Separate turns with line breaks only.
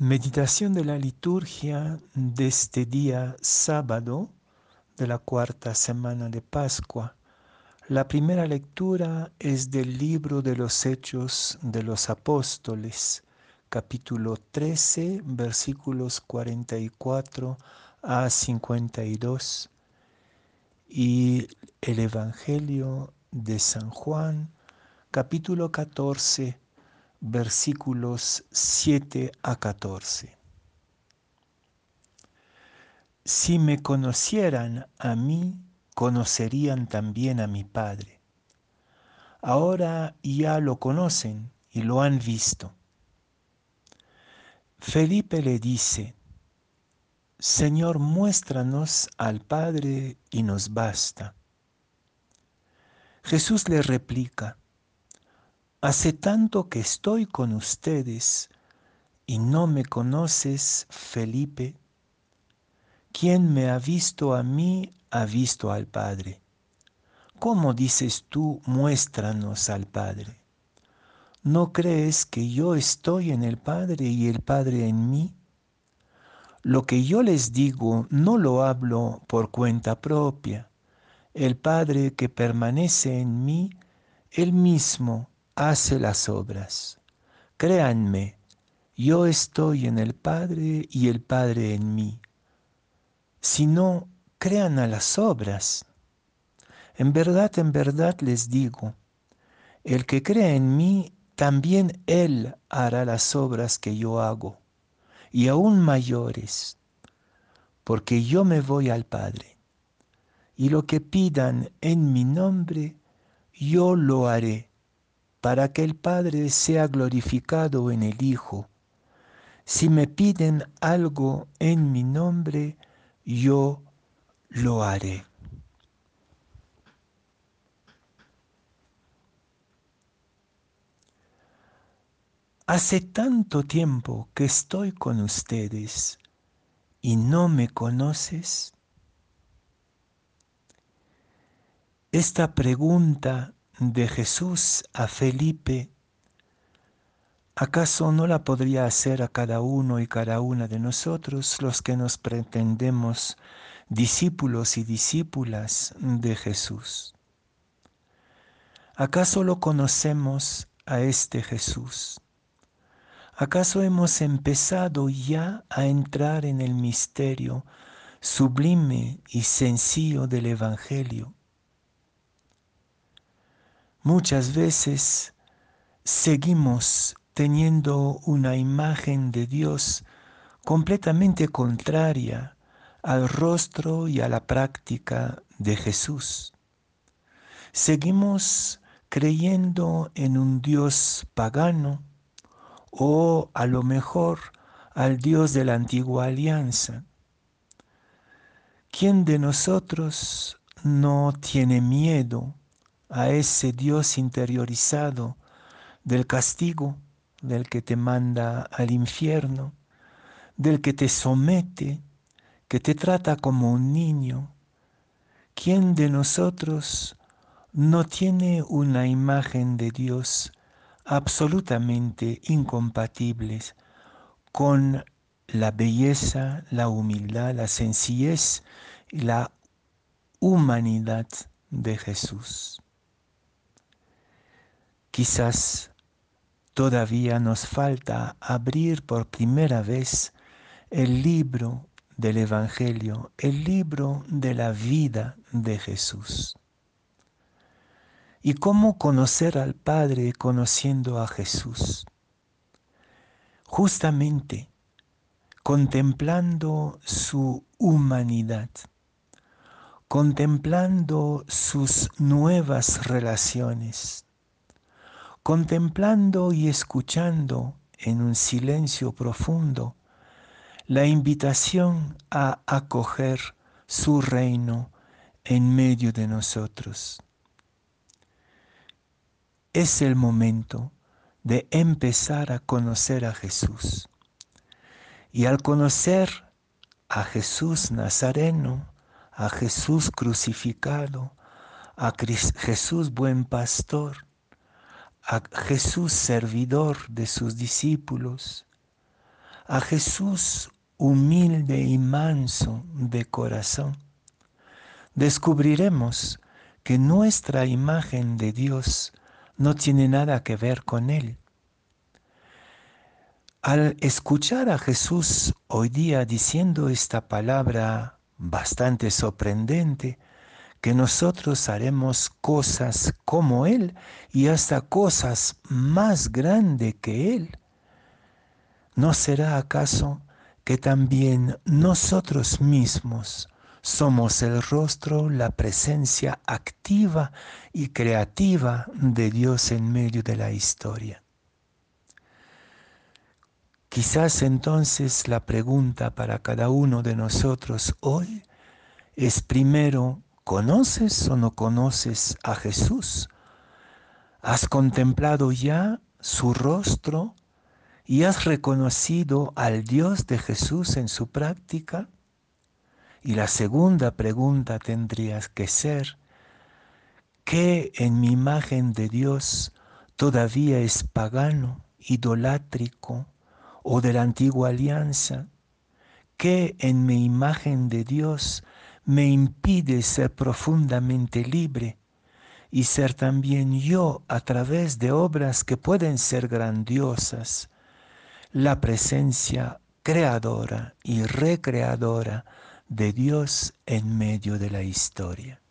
Meditación de la liturgia de este día sábado de la cuarta semana de Pascua. La primera lectura es del libro de los Hechos de los Apóstoles, capítulo 13, versículos 44 a 52, y el Evangelio de San Juan, capítulo 14, versículos 7 a 14. Si me conocieran a mí, conocerían también a mi Padre. Ahora ya lo conocen y lo han visto. Felipe le dice, Señor, muéstranos al Padre y nos basta. Jesús le replica, Hace tanto que estoy con ustedes y no me conoces, Felipe. Quien me ha visto a mí, ha visto al Padre. ¿Cómo dices tú, muéstranos al Padre? ¿No crees que yo estoy en el Padre y el Padre en mí? Lo que yo les digo no lo hablo por cuenta propia. El Padre que permanece en mí, Él mismo hace las obras. Créanme, yo estoy en el Padre y el Padre en mí. Si no, crean a las obras. En verdad, en verdad les digo, el que cree en mí, también él hará las obras que yo hago, y aún mayores, porque yo me voy al Padre. Y lo que pidan en mi nombre, yo lo haré para que el Padre sea glorificado en el Hijo. Si me piden algo en mi nombre, yo lo haré. Hace tanto tiempo que estoy con ustedes y no me conoces. Esta pregunta de Jesús a Felipe, ¿acaso no la podría hacer a cada uno y cada una de nosotros los que nos pretendemos discípulos y discípulas de Jesús? ¿Acaso lo conocemos a este Jesús? ¿Acaso hemos empezado ya a entrar en el misterio sublime y sencillo del Evangelio? Muchas veces seguimos teniendo una imagen de Dios completamente contraria al rostro y a la práctica de Jesús. Seguimos creyendo en un Dios pagano o a lo mejor al Dios de la antigua alianza. ¿Quién de nosotros no tiene miedo a ese Dios interiorizado del castigo, del que te manda al infierno, del que te somete, que te trata como un niño. ¿Quién de nosotros no tiene una imagen de Dios absolutamente incompatible con la belleza, la humildad, la sencillez y la humanidad de Jesús? Quizás todavía nos falta abrir por primera vez el libro del Evangelio, el libro de la vida de Jesús. ¿Y cómo conocer al Padre conociendo a Jesús? Justamente contemplando su humanidad, contemplando sus nuevas relaciones, contemplando y escuchando en un silencio profundo la invitación a acoger su reino en medio de nosotros. Es el momento de empezar a conocer a Jesús. Y al conocer a Jesús Nazareno, a Jesús crucificado, a Jesús buen pastor, a Jesús servidor de sus discípulos, a Jesús humilde y manso de corazón, descubriremos que nuestra imagen de Dios no tiene nada que ver con Él. Al escuchar a Jesús hoy día diciendo esta palabra bastante sorprendente, que nosotros haremos cosas como Él y hasta cosas más grandes que Él, ¿no será acaso que también nosotros mismos somos el rostro, la presencia activa y creativa de Dios en medio de la historia? Quizás entonces la pregunta para cada uno de nosotros hoy es primero, ¿conoces o no conoces a Jesús? ¿Has contemplado ya su rostro y has reconocido al Dios de Jesús en su práctica? Y la segunda pregunta tendría que ser, ¿qué en mi imagen de Dios todavía es pagano, idolátrico, o de la antigua alianza, que en mi imagen de Dios me impide ser profundamente libre y ser también yo a través de obras que pueden ser grandiosas, la presencia creadora y recreadora de Dios en medio de la historia.